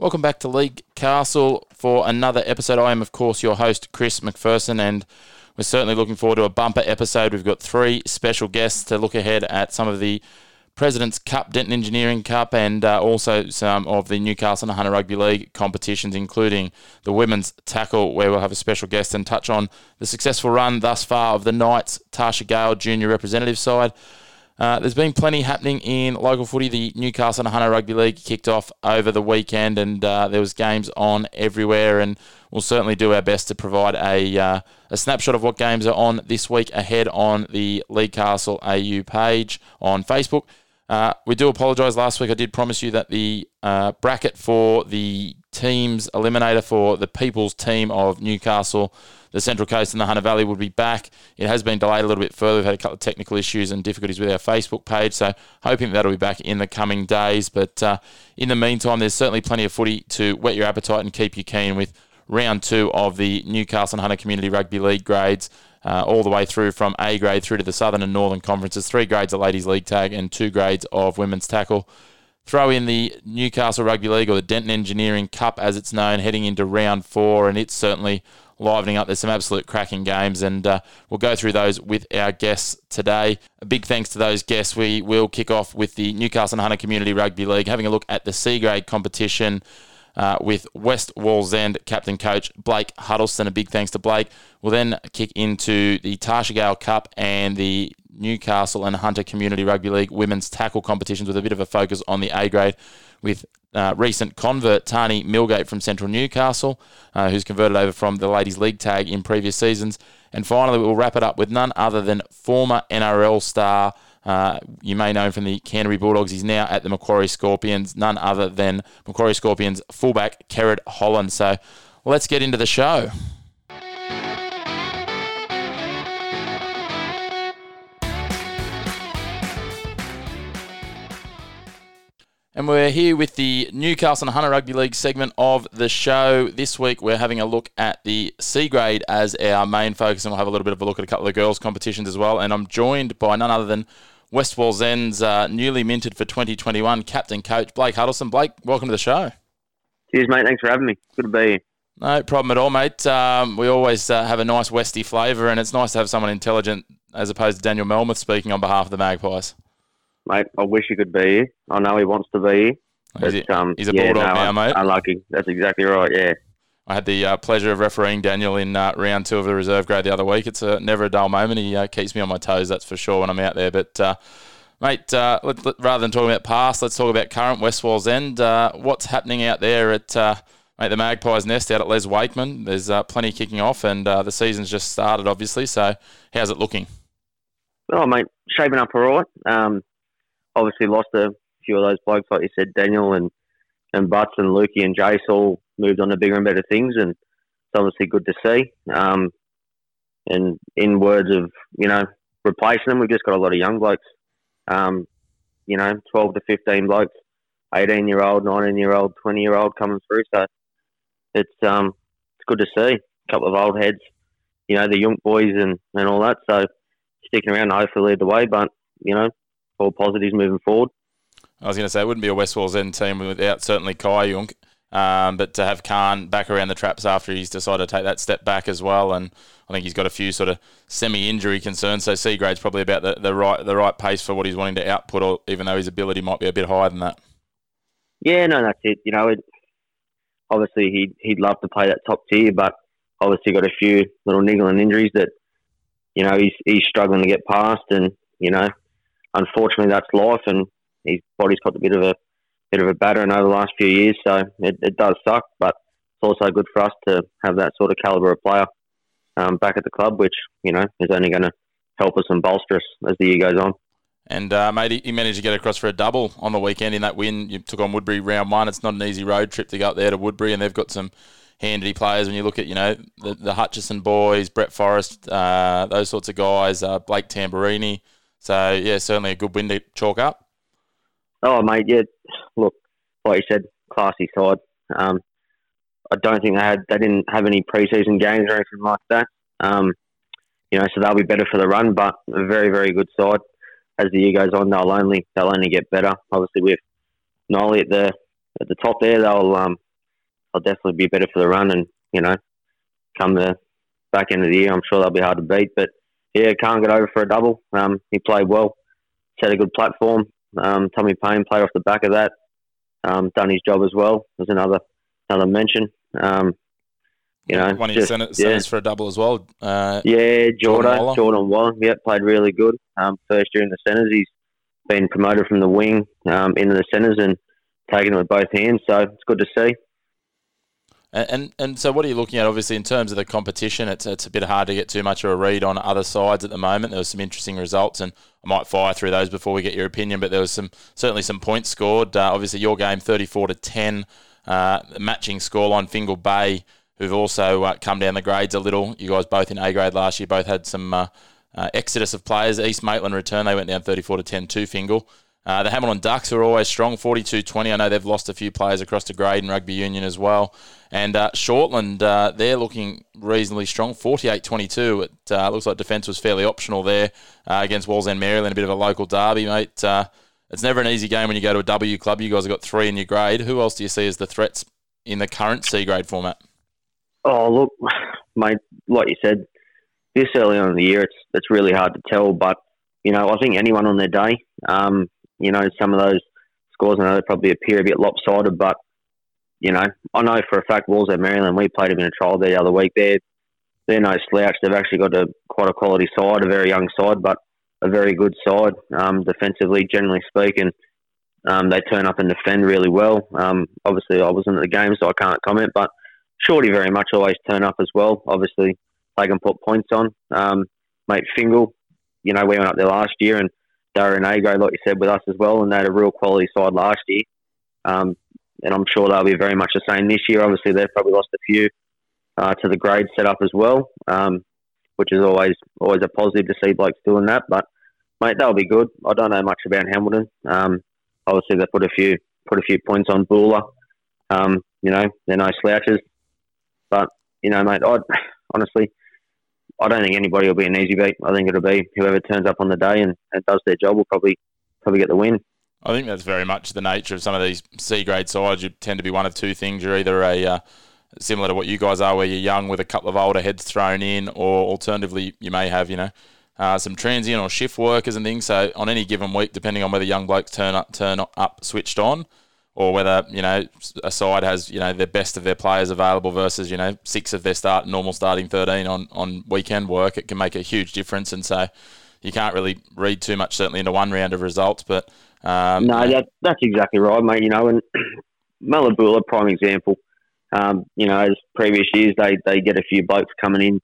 Welcome back to League Castle for another episode. I am, of course, your host, Chris McPherson, and we're certainly looking forward to a bumper episode. We've got three special guests to look ahead at some of the President's Cup, Denton Engineering Cup, and uh, also some of the Newcastle and Hunter Rugby League competitions, including the women's tackle, where we'll have a special guest and touch on the successful run thus far of the Knights Tarsha Gale junior representative side. Uh, there's been plenty happening in local footy. The Newcastle and Hunter Rugby League kicked off over the weekend, and uh, there was games on everywhere. And we'll certainly do our best to provide a uh, a snapshot of what games are on this week ahead on the League Castle AU page on Facebook. Uh, we do apologise. Last week I did promise you that the uh, bracket for the teams eliminator for the People's team of Newcastle the Central Coast and the Hunter Valley would be back. It has been delayed a little bit further. We've had a couple of technical issues and difficulties with our Facebook page, so hoping that'll be back in the coming days. But uh, in the meantime, there's certainly plenty of footy to whet your appetite and keep you keen with round two of the Newcastle and Hunter Community Rugby League grades. Uh, all the way through from A grade through to the Southern and Northern Conferences, three grades of Ladies League Tag and two grades of Women's Tackle. Throw in the Newcastle Rugby League or the Denton Engineering Cup as it's known, heading into round four, and it's certainly livening up. There's some absolute cracking games, and uh, we'll go through those with our guests today. A big thanks to those guests. We will kick off with the Newcastle and Hunter Community Rugby League, having a look at the C grade competition. Uh, with West Wallsend captain coach Blake Huddleston. A big thanks to Blake. We'll then kick into the Tarsha Gale Cup and the Newcastle and Hunter Community Rugby League women's tackle competitions with a bit of a focus on the A grade with uh, recent convert Tani Milgate from Central Newcastle, uh, who's converted over from the Ladies League tag in previous seasons. And finally, we'll wrap it up with none other than former NRL star. Uh, you may know him from the Canterbury Bulldogs. He's now at the Macquarie Scorpions, none other than Macquarie Scorpions fullback Kerrod Holland. So let's get into the show. And we're here with the Newcastle and Hunter Rugby League segment of the show. This week we're having a look at the C grade as our main focus, and we'll have a little bit of a look at a couple of the girls' competitions as well. And I'm joined by none other than West Wallsend's uh, newly minted for 2021 captain coach Blake Huddleston. Blake, welcome to the show. Cheers, mate. Thanks for having me. Good to be here. No problem at all, mate. Um, we always uh, have a nice Westy flavour, and it's nice to have someone intelligent as opposed to Daniel Melmoth speaking on behalf of the Magpies mate. I wish he could be here. I know he wants to be here. But, he's, um, he's a yeah, bulldog no, now, mate. Unlucky. That's exactly right. Yeah. I had the uh, pleasure of refereeing Daniel in uh, round two of the reserve grade the other week. It's a, never a dull moment. He uh, keeps me on my toes, that's for sure, when I'm out there. But, uh, mate, uh, let, let, rather than talking about past, let's talk about current West Wallsend. Uh, what's happening out there at mate, the Magpies Nest out at Les Wakeman? There's plenty kicking off, and the season's just started, obviously. So, how's it looking? Oh, mate, shaping up all right. Um, obviously lost a few of those blokes, like you said, Daniel and and Butts and Lukey and Jace all moved on to bigger and better things, and it's obviously good to see. Um, and in words of you know replacing them, we've just got a lot of young blokes. Um, you know, twelve to fifteen blokes, eighteen year old, nineteen year old, twenty year old coming through. So it's um it's good to see a couple of old heads, you know, the young boys and and all that. So sticking around, hopefully lead the way. But you know, all positives moving forward. I was going to say it wouldn't be a West Wallsend team without certainly Kai Jung, um, but to have Khan back around the traps after he's decided to take that step back as well, and I think he's got a few sort of semi-injury concerns. So C grade's probably about the, the right the right pace for what he's wanting to output, or even though his ability might be a bit higher than that. Yeah, no, that's it. You know, it, obviously he'd he'd love to play that top tier, but obviously got a few little niggling injuries that you know he's he's struggling to get past, and you know unfortunately, that's life, and his body's got a bit of a bit of a battering over the last few years. So it, it does suck, but it's also good for us to have that sort of caliber of player um, back at the club, which you know is only going to help us and bolster us as the year goes on. And uh, mate, he managed to get across for a double on the weekend in that win. You took on Woodberry round one. It's not an easy road trip to go up there to Woodberry, and they've got some handy players when you look at you know the, the Hutchison boys, Brett Forrest, uh, those sorts of guys, uh, Blake Tamburini. So yeah, certainly a good win to chalk up. Oh mate, yeah. Look, like you said, classy side. Um, I don't think they had they didn't have any preseason games or anything like that. Um, you know, so they'll be better for the run, but a very very good side. As the year goes on, they'll only they'll only get better. Obviously, with Nolly at the at the top there, they'll um, they'll definitely be better for the run, and you know, come the back end of the year, I'm sure they'll be hard to beat. But yeah, can't get over for a double. Um, he played well, set a good platform. Um, Tommy Payne played off the back of that, um, done his job as well. There's another another mention. Um, you know, one of your centers, yeah. for a double as well. Uh, yeah, Jordan Jordan, Jordan Waller. Yeah, played really good. Um, first year in the centres, he's been promoted from the wing um, into the centres and taken it with both hands. So it's good to see. And, and, so, what are you looking at? Obviously, in terms of the competition, it's it's a bit hard to get too much of a read on other sides at the moment. There were some interesting results, and I might fire through those before we get your opinion. But there was some certainly some points scored. Uh, obviously, your game thirty four to ten, uh, matching scoreline. Fingal Bay, who've also uh, come down the grades a little. You guys both in A grade last year, both had some uh, uh, exodus of players. East Maitland return, they went down thirty four to 10 to Fingal. Uh, the Hamilton Ducks are always strong, 42-20. I know they've lost a few players across to grade in rugby union as well. And uh, Shortland, uh, they're looking reasonably strong, 48-22. It uh, looks like defence was fairly optional there uh, against Wallsend Maryland, a bit of a local derby, mate. Uh, it's never an easy game when you go to a W club. You guys have got three in your grade. Who else do you see as the threats in the current C grade format? Oh, look, mate, like you said, this early on in the year, it's it's really hard to tell. But you know, I think anyone on their day, um, you know, some of those scores, I know they probably appear a bit lopsided, but, you know, I know for a fact Wallsend Maryland, we played them in a trial the other week. They're, they're no slouch. They've actually got a quite a quality side, a very young side, but a very good side um, defensively, generally speaking. Um, they turn up and defend really well. Um, obviously, I wasn't at the game, so I can't comment, but Shorty very much always turn up as well. Obviously, they can put points on. Um, mate Fingal, you know, we went up there last year and they're an A grade, like you said, with us as well, and they had a real quality side last year. Um, and I'm sure they'll be very much the same this year. Obviously, they've probably lost a few uh, to the grade setup as well, um, which is always always a positive to see blokes doing that. But mate, they'll be good. I don't know much about Hamilton. Um, obviously, they put a few put a few points on Buller. Um, you know, they're no slouches. But you know, mate, I honestly I don't think anybody will be an easy beat. I think it'll be whoever turns up on the day and, and does their job will probably probably get the win. I think that's very much the nature of some of these C grade sides. You tend to be one of two things. You're either a uh, similar to what you guys are, where you're young with a couple of older heads thrown in, or alternatively, you may have you know uh, some transient or shift workers and things. So on any given week, depending on whether young blokes turn up, turn up switched on, or whether you know a side has you know the best of their players available versus you know six of their start normal starting thirteen on on weekend work, it can make a huge difference. And so you can't really read too much certainly into one round of results. But um, no, that, that's exactly right, mate. You know, and Mallabula, prime example. Um, you know, as previous years, they they get a few blokes coming in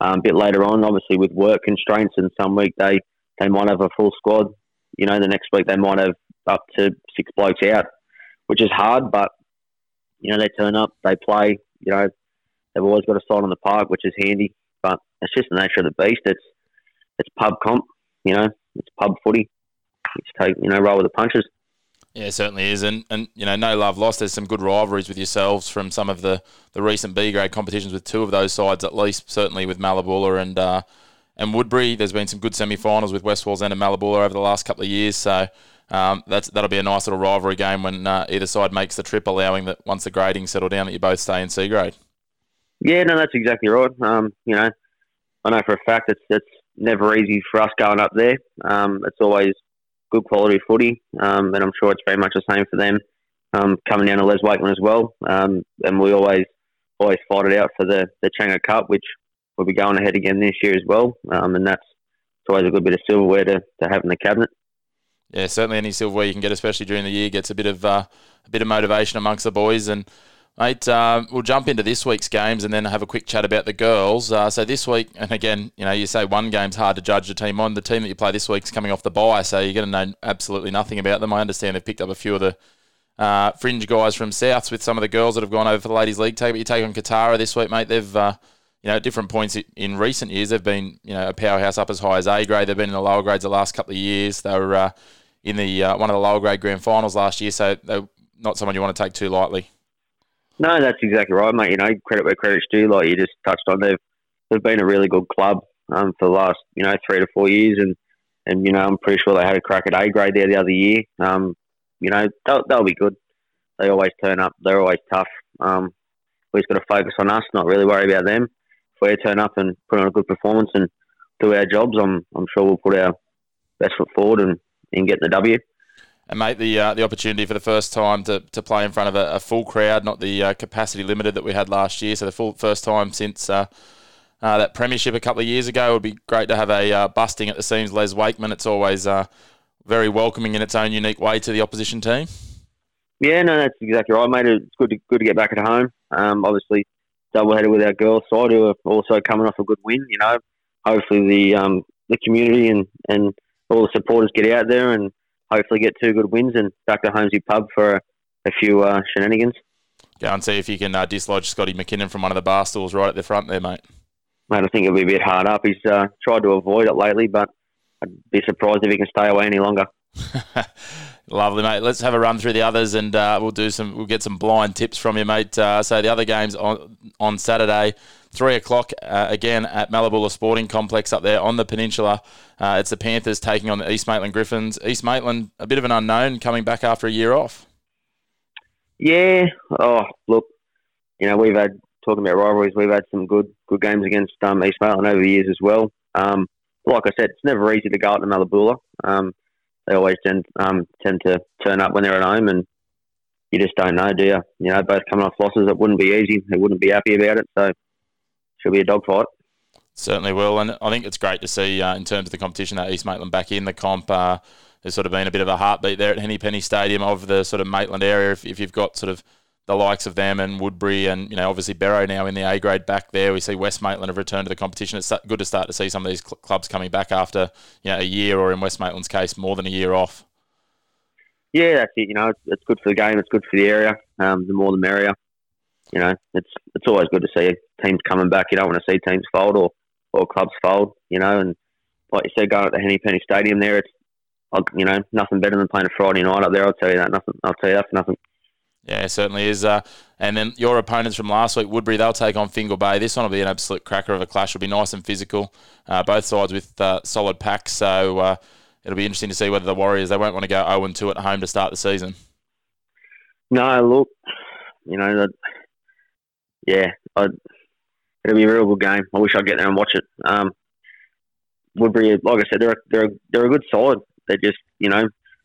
um, a bit later on, obviously with work constraints, and some week they they might have a full squad. You know, the next week they might have up to six blokes out which is hard, but you know they turn up, they play. You know they've always got a side on the park, which is handy. But it's just the nature of the beast. It's it's pub comp. You know, it's pub footy. It's take you know roll with the punches. Yeah, certainly is, and and you know, no love lost. There's some good rivalries with yourselves from some of the, the recent B grade competitions with two of those sides at least. Certainly with Mallabula and uh, and Woodberry. There's been some good semi-finals with West Wallsend and Mallabula over the last couple of years. So um, that's that'll be a nice little rivalry game when uh, either side makes the trip, allowing that once the grading settle down that you both stay in C grade. Yeah, no, that's exactly right. Um, you know, I know for a fact it's it's never easy for us going up there. Um, it's always good quality footy, um, and I'm sure it's very much the same for them um, coming down to Les Wakeman as well. Um, and we always always fight it out for the the Changa Cup, which we'll be going ahead again this year as well. and that's always a good bit of silverware to, to have in the cabinet yeah, certainly any silverware you can get, especially during the year, gets a bit of uh, a bit of motivation amongst the boys. And mate, uh, we'll jump into this week's games and then have a quick chat about the girls. Uh, so this week, and again, you know, you say one game's hard to judge a team on. The team that you play this week's coming off the bye, so you're going to know absolutely nothing about them. I understand they've picked up a few of the uh, fringe guys from Souths with some of the girls that have gone over for the ladies' league. Take you take on Kotara this week, mate. They've uh, you know at different points in recent years they've been you know a powerhouse up as high as A grade. They've been in the lower grades the last couple of years. They were uh, in the uh, one of the lower grade grand finals last year, so they're not someone you want to take too lightly. No, that's exactly right, mate. You know, credit where credit's due. Like you just touched on, they've they've been a really good club um, for the last you know three to four years, and and you know I'm pretty sure they had a crack at A grade there the other year. Um, you know they'll, they'll be good. They always turn up. They're always tough. Um, we just got to focus on us, not really worry about them. If we turn up and put on a good performance and do our jobs, I'm I'm sure we'll put our best foot forward and, and get the W and mate, the uh, the opportunity for the first time to, to play in front of a, a full crowd, not the uh, capacity limited that we had last year. So the full first time since uh, uh that premiership a couple of years ago. It would be great to have a uh, busting at the seams. Les Wakeman. It's always uh, very welcoming in its own unique way to the opposition team. Yeah, no, that's exactly right, mate. It's good to good to get back at home. Um, obviously, double headed with our girls' side, who are also coming off a good win. You know, hopefully the um, the community and, and all the supporters get out there and hopefully get two good wins and back to Holmesy Pub for a, a few uh, shenanigans. Go and see if you can uh, dislodge Scotty McKinnon from one of the bar stools right at the front there, mate. Mate, I think it'll be a bit hard up. He's uh, tried to avoid it lately, but I'd be surprised if he can stay away any longer. Lovely, mate. Let's have a run through the others, and uh, we'll do some. We'll get some blind tips from you, mate. Uh, so the other games on on Saturday, three o'clock uh, again at Mallabula Sporting Complex up there on the peninsula. Uh, it's the Panthers taking on the East Maitland Griffins. East Maitland, a bit of an unknown, coming back after a year off. Yeah. Oh, look, you know we've had talking about rivalries. We've had some good good games against um, East Maitland over the years as well. Um, like I said, it's never easy to go out to Mallabula. Um, they always tend um, tend to turn up when they're at home, and you just don't know, do you? You know, both coming off losses, it wouldn't be easy. They wouldn't be happy about it, so should be a dogfight. Certainly will, and I think it's great to see uh, in terms of the competition that East Maitland back in the comp. Uh, there's sort of been a bit of a heartbeat there at Henny Penny Stadium of the sort of Maitland area. If, if you've got sort of the likes of them and Woodberry and you know obviously Barrow now in the A grade back there. We see West Maitland have returned to the competition. It's good to start to see some of these cl- clubs coming back after you know a year or in West Maitland's case more than a year off. Yeah, that's it. You know, it's, it's good for the game. It's good for the area. Um, the more the merrier. You know, it's it's always good to see teams coming back. You don't want to see teams fold or, or clubs fold. You know, and like you said, going at the Henny Penny Stadium there, it's you know nothing better than playing a Friday night up there. I'll tell you that. Nothing. I'll tell you that for nothing. Yeah, certainly is. Uh, and then your opponents from last week, Woodberry, they'll take on Fingal Bay. This one will be an absolute cracker of a clash. It'll be nice and physical. Uh, both sides with uh, solid packs. So uh, it'll be interesting to see whether the Warriors, they won't want to go 0 2 at home to start the season. No, look, you know, that, yeah, I'd, it'll be a real good game. I wish I'd get there and watch it. Um, Woodberry, like I said, they're a, they're they're a good side. They're just, you know,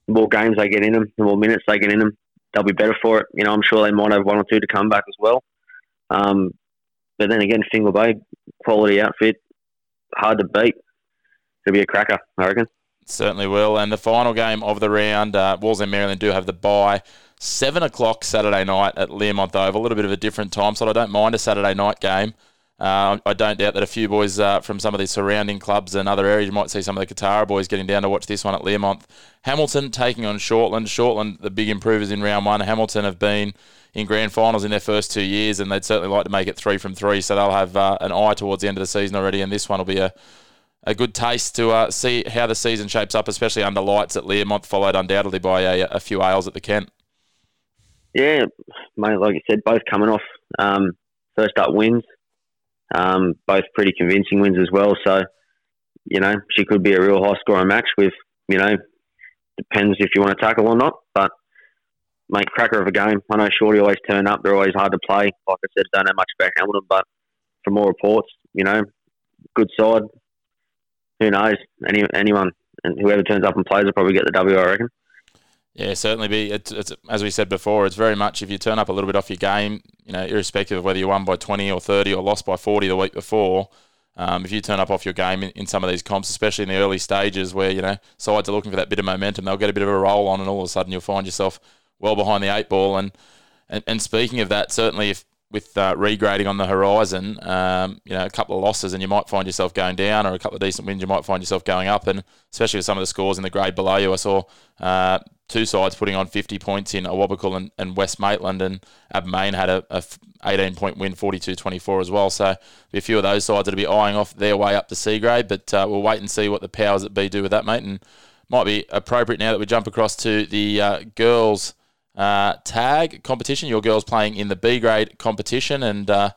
the more games they get in them, the more minutes they get in them, they'll be better for it. You know, I'm sure they might have one or two to come back as well. Um, but then again, Fingal Bay, quality outfit, hard to beat. It'll be a cracker, I reckon. Certainly will. And the final game of the round, uh, Wallsend Maryland do have the bye. Seven o'clock Saturday night at Learmonth Oval. A little bit of a different time slot. I don't mind a Saturday night game. Uh, I don't doubt that a few boys uh, from some of the surrounding clubs and other areas, you might see some of the Kotara boys getting down to watch this one at Learmonth. Hamilton taking on Shortland. Shortland, the big improvers in round one. Hamilton have been in grand finals in their first two years, and they'd certainly like to make it three from three. So they'll have uh, an eye towards the end of the season already, and this one will be a a good taste to uh, see how the season shapes up, especially under lights at Learmonth, followed undoubtedly by a, a few ales at the Kent. Yeah, mate, like you said, both coming off um, first up wins. Um, both pretty convincing wins as well. So, you know, she could be a real high scoring match with, you know, depends if you want to tackle or not. But, mate, cracker of a game. I know Shorty always turn up. They're always hard to play. Like I said, don't know much about Hamilton, but from more reports, you know, good side. Who knows? Any, anyone and whoever turns up and plays will probably get the W, I reckon. Yeah, certainly be. It's, it's, as we said before, it's very much if you turn up a little bit off your game, you know, irrespective of whether you won by 20 or 30 or lost by 40 the week before, um, if you turn up off your game in, in, some of these comps, especially in the early stages where, you know, sides are looking for that bit of momentum, they'll get a bit of a roll on and all of a sudden you'll find yourself well behind the eight ball. And, and, and speaking of that, certainly if with uh, regrading on the horizon, um, you know, a couple of losses and you might find yourself going down, or a couple of decent wins, you might find yourself going up. And especially with some of the scores in the grade below you, I saw uh, two sides putting on 50 points in Awabakal and, and West Maitland, and Abermain had a, a 18 point win, 42 24 as well. So, a few of those sides that'll be eyeing off their way up to C grade, but uh, we'll wait and see what the powers that be do with that, mate. And might be appropriate now that we jump across to the uh, girls' uh, tag competition. Your girls playing in the B grade competition, and uh,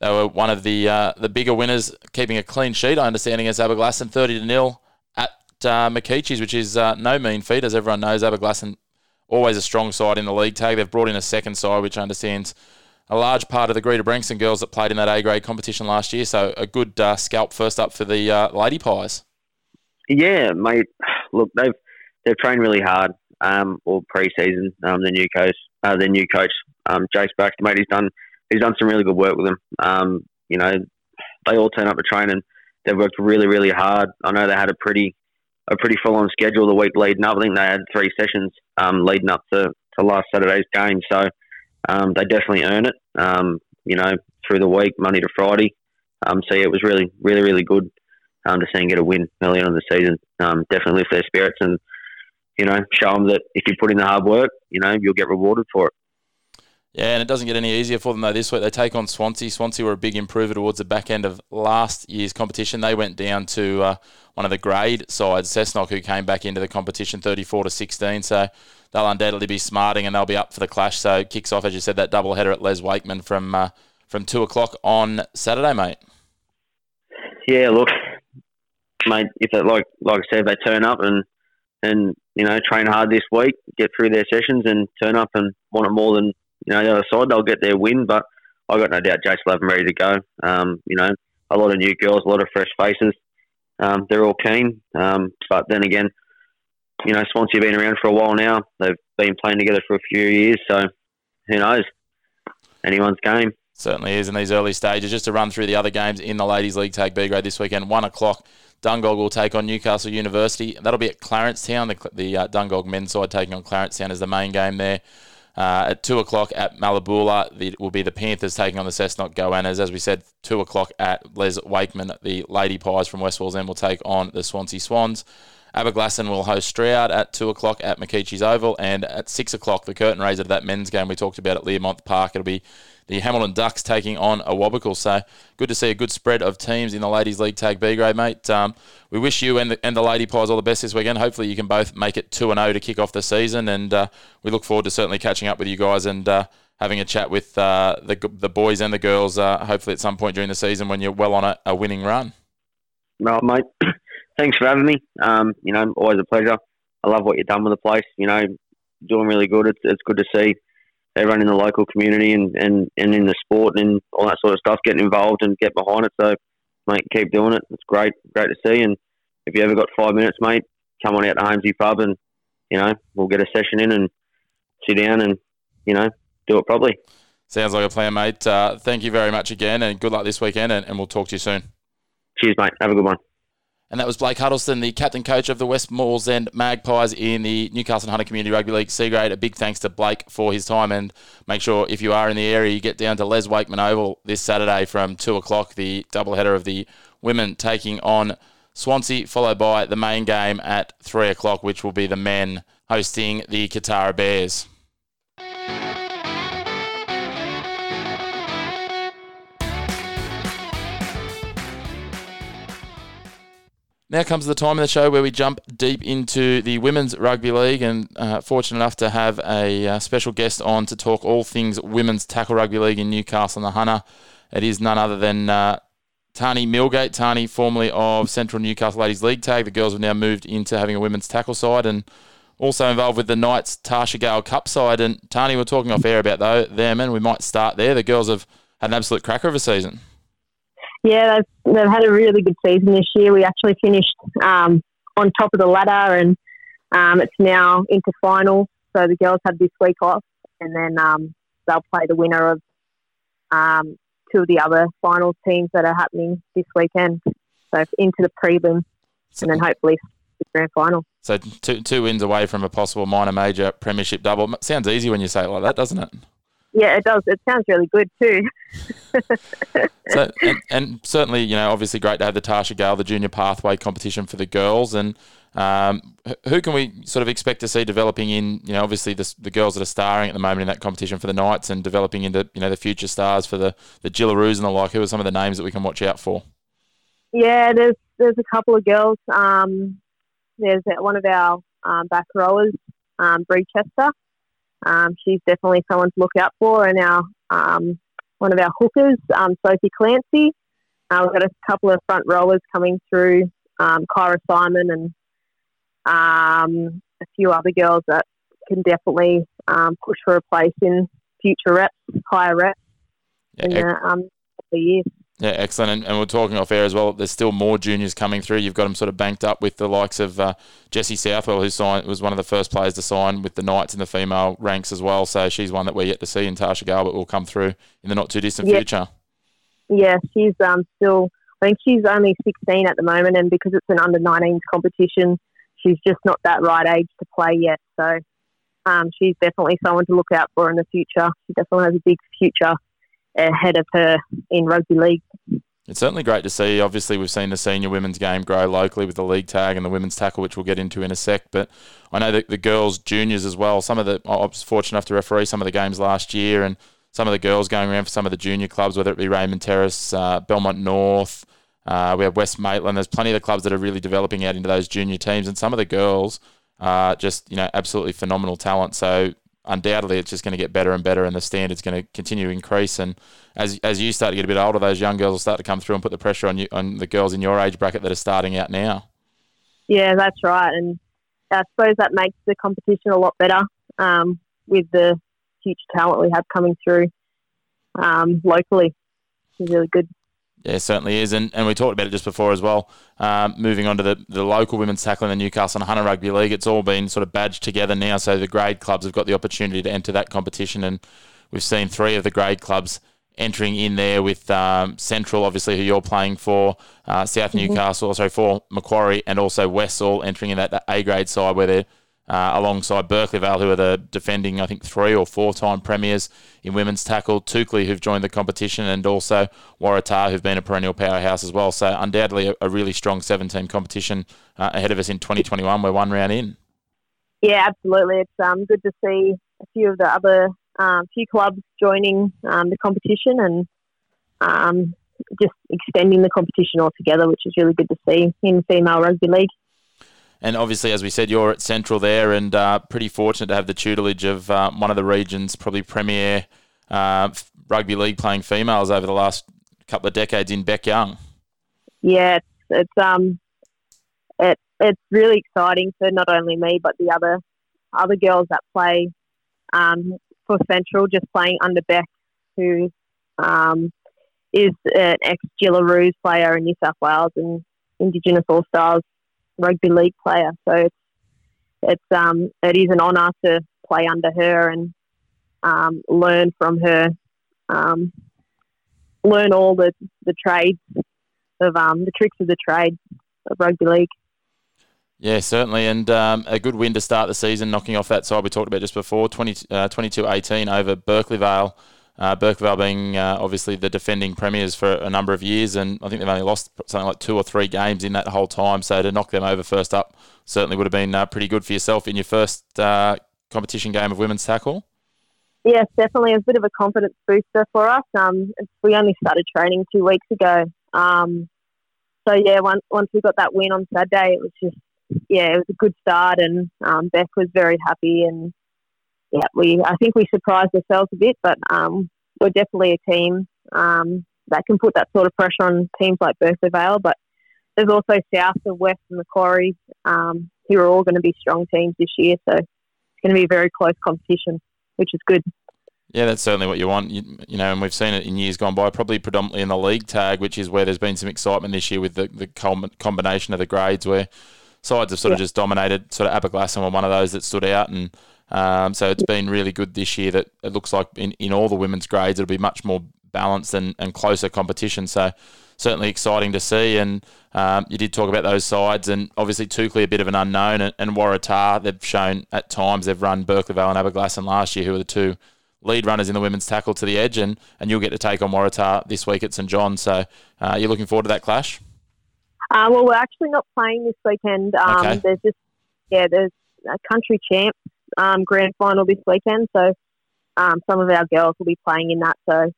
they were one of the uh, the bigger winners, keeping a clean sheet. I understand against Aberglasslyn, 30 to nil uh, which is uh, no mean feat, as everyone knows. Aberglasslyn always a strong side in the league tag. They've brought in a second side, which understands a large part of the Greta Branxton girls that played in that A grade competition last year. So a good uh, scalp first up for the uh, Lady Pies. Yeah, mate. Look, they've they've trained really hard um, all pre-season. Um, the new coach, uh, the new coach, um, Jace Baxter, mate, he's done he's done some really good work with them. Um, you know, they all turn up to training. They've worked really, really hard. I know they had a pretty a pretty full on schedule the week leading up. I think they had three sessions um, leading up to, to last Saturday's game. So um, they definitely earn it. Um, you know, through the week, Monday to Friday. Um, so yeah, it was really, really, really good um, to see them get a win early on in the season. Um, definitely lift their spirits and you know show them that if you put in the hard work, you know you'll get rewarded for it. Yeah, and it doesn't get any easier for them though. This week they take on Swansea. Swansea were a big improver towards the back end of last year's competition. They went down to uh, one of the grade sides, Cessnock, who came back into the competition 34 to 16. So they'll undoubtedly be smarting and they'll be up for the clash. So it kicks off, as you said, that double header at Les Wakeman from uh, from two o'clock on Saturday, mate. Yeah, look, mate. If they, like like I said, they turn up and and you know train hard this week, get through their sessions, and turn up and want it more than you know the other side, they'll get their win. But I got no doubt have them ready to go. Um, you know, a lot of new girls, a lot of fresh faces. Um, they're all keen. Um, but then again, you know, Swansea have been around for a while now. They've been playing together for a few years, so who knows? Anyone's game. Certainly is in these early stages. Just to run through the other games in the Ladies League Tag B grade this weekend, one o'clock. Dungog will take on Newcastle University. That'll be at Clarence Town. The, the uh, Dungog men's side taking on Clarence Town is the main game there. Uh, at 2 o'clock at Mallabula, it will be the Panthers taking on the Cessnock Goannas. As we said, 2 o'clock at Les Wakeman, the Lady Pies from West Wallsend will take on the Swansea Swans. Aberglasslyn will host Stroud at 2 o'clock at McKeachie's Oval. And at 6 o'clock, the curtain raiser to that men's game we talked about at Learmonth Park. It'll be the Hamilton Ducks taking on a Awabakal. So good to see a good spread of teams in the Ladies League Tag B grade, mate. Um, we wish you and the, and the Lady Pies all the best this weekend. Hopefully you can both make it 2 and 0 to kick off the season. And uh, we look forward to certainly catching up with you guys and uh, having a chat with uh, the, the boys and the girls, uh, hopefully at some point during the season when you're well on a, a winning run. Well, mate, thanks for having me. Um, you know, always a pleasure. I love what you've done with the place. You know, doing really good. It's, it's good to see everyone in the local community and, and, and in the sport and all that sort of stuff getting involved and get behind it. So, mate, keep doing it. It's great, great to see. And if you ever got five minutes, mate, come on out to Holmesy Pub and, you know, we'll get a session in and sit down and, you know, do it properly. Sounds like a plan, mate. Uh, thank you very much again and good luck this weekend and, and we'll talk to you soon. Cheers, mate. Have a good one. And that was Blake Huddleston, the captain coach of the West Wallsend Magpies in the Newcastle Hunter Community Rugby League C grade. A big thanks to Blake for his time. And make sure if you are in the area, you get down to Les Wakeman Oval this Saturday from 2 o'clock, the doubleheader of the women taking on Swansea, followed by the main game at 3 o'clock, which will be the men hosting the Kotara Bears. Now comes the time of the show where we jump deep into the Women's Rugby League and uh, fortunate enough to have a uh, special guest on to talk all things Women's Tackle Rugby League in Newcastle and the Hunter. It is none other than uh, Tani Milgate, Tani formerly of Central Newcastle Ladies League Tag. The girls have now moved into having a women's tackle side and also involved with the Knights Tarsha Gale Cup side. And Tani, we're talking off air about though, them and we might start there. The girls have had an absolute cracker of a season yeah, they've, they've had a really good season this year. We actually finished um, on top of the ladder, and um, it's now into finals. So the girls had this week off, and then um, they'll play the winner of um, two of the other finals teams that are happening this weekend. So into the prelim, and then hopefully the grand final. So two two wins away from a possible minor major premiership double. Sounds easy when you say it like that, doesn't it? Yeah, it does. It sounds really good too. so, and, and, certainly, you know, obviously great to have the Tarsha Gale, the junior pathway competition for the girls. And um, who can we sort of expect to see developing in, you know, obviously the, the girls that are starring at the moment in that competition for the Knights and developing into, you know, the future stars for the, the Jillaroos and the like? Who are some of the names that we can watch out for? Yeah, there's there's a couple of girls. Um, there's one of our um, back rowers, um, Bree Chester. Um, she's definitely someone to look out for. And our um, one of our hookers, um, Sophie Clancy. Uh, we've got a couple of front rowers coming through, um, Kyra Simon and um, a few other girls that can definitely um, push for a place in future reps, higher reps yeah, in the um, years. Yeah, excellent. And, and, we're talking off air as well. There's still more juniors coming through. You've got them sort of banked up with the likes of uh, Jesse Southwell, who signed was one of the first players to sign with the Knights in the female ranks as well. So she's one that we're yet to see. And Tarsha Gale will come through in the not too distant yeah. future. Yeah, she's um, still. I think she's only 16 at the moment, and because it's an under 19s competition, she's just not that right age to play yet. So um, she's definitely someone to look out for in the future. She definitely has a big future ahead of her in rugby league. It's certainly great to see. Obviously, we've seen the senior women's game grow locally with the league tag and the women's tackle, which we'll get into in a sec. But I know that the girls' juniors as well. Some of the I was fortunate enough to referee some of the games last year, and some of the girls going around for some of the junior clubs, whether it be Raymond Terrace, uh, Belmont North. Uh, we have West Maitland. There's plenty of the clubs that are really developing out into those junior teams, and some of the girls are just you know absolutely phenomenal talent. So undoubtedly it's just going to get better and better, and the standard's going to continue to increase. And as as you start to get a bit older, those young girls will start to come through and put the pressure on you on the girls in your age bracket that are starting out now. Yeah, that's right, and I suppose that makes the competition a lot better um, with the future talent we have coming through um, locally. It's really good. Yeah, certainly is. And, and we talked about it just before as well. Um, moving on to the, the local women's tackling, in the Newcastle and Hunter Rugby League, it's all been sort of badged together now. So the grade clubs have got the opportunity to enter that competition. And we've seen three of the grade clubs entering in there with um, Central, obviously, who you're playing for, uh, South mm-hmm. Newcastle, sorry, for Macquarie, and also Westall entering in that A grade side where they're uh, alongside Berkeley Vale, who are the defending, I think, three or four time premiers in women's tackle, Toukley, who've joined the competition, and also Waratah, who've been a perennial powerhouse as well. So, undoubtedly, a, a really strong seven team competition uh, ahead of us in 2021. We're one round in. Yeah, absolutely. It's um, good to see a few of the other um, few clubs joining um, the competition and um, just extending the competition altogether, which is really good to see in female rugby league. And obviously, as we said, you're at Central there, and uh, pretty fortunate to have the tutelage of uh, one of the region's probably premier uh, rugby league playing females over the last couple of decades in Beck Young. Yeah, it's, it's um, it, it's really exciting for not only me but the other other girls that play um, for Central, just playing under Beck, who um, is an ex Jillaroos player in New South Wales and Indigenous All Stars rugby league player. So it's it's um it is an honour to play under her and um, learn from her, um, learn all the the trades of um, the tricks of the trade of rugby league. Yeah, certainly, and um, a good win to start the season, knocking off that side we talked about just before, 20, uh, 22-18 over Berkeley Vale. Uh, being uh, obviously the defending premiers for a number of years, and I think they've only lost something like two or three games in that whole time. So to knock them over first up certainly would have been uh, pretty good for yourself in your first uh, competition game of women's tackle. Yes, definitely a bit of a confidence booster for us. Um, we only started training two weeks ago, um, so yeah, once once we got that win on Saturday, it was just yeah, it was a good start, and um, Beth was very happy and yeah, we I think we surprised ourselves a bit, but um, we're definitely a team um, that can put that sort of pressure on teams like Berkeley Vale. But there's also South and West and Macquarie um, who are all going to be strong teams this year. So it's going to be a very close competition, which is good. Yeah, that's certainly what you want. You, you, know, and we've seen it in years gone by, probably predominantly in the league tag, which is where there's been some excitement this year with the, the combination of the grades where sides have sort yeah. of just dominated. Sort of Aberglasslyn were one of those that stood out, and um, so it's been really good this year that it looks like in, in all the women's grades it'll be much more balanced and, and closer competition. So certainly exciting to see. And um, you did talk about those sides, and obviously Toukley a bit of an unknown, and, and Waratah they've shown at times they've run Berkeley Vale and Aberglasslyn last year, who are the two lead runners in the women's tackle to the edge, and, and you'll get to take on Waratah this week at St John. So uh, you're looking forward to that clash? Uh, well, we're actually not playing this weekend. Um, Okay. There's just yeah, there's a country champ um, grand final this weekend, so um, some of our girls will be playing in that. So,